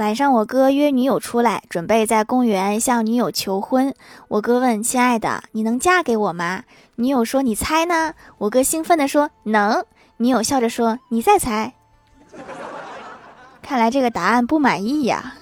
晚上，我哥约女友出来准备在公园向女友求婚。我哥问：「亲爱的，你能嫁给我吗？」女友说：「你猜呢？」我哥兴奋地说：「能。」女友笑着说：「你再猜。」看来这个答案不满意呀。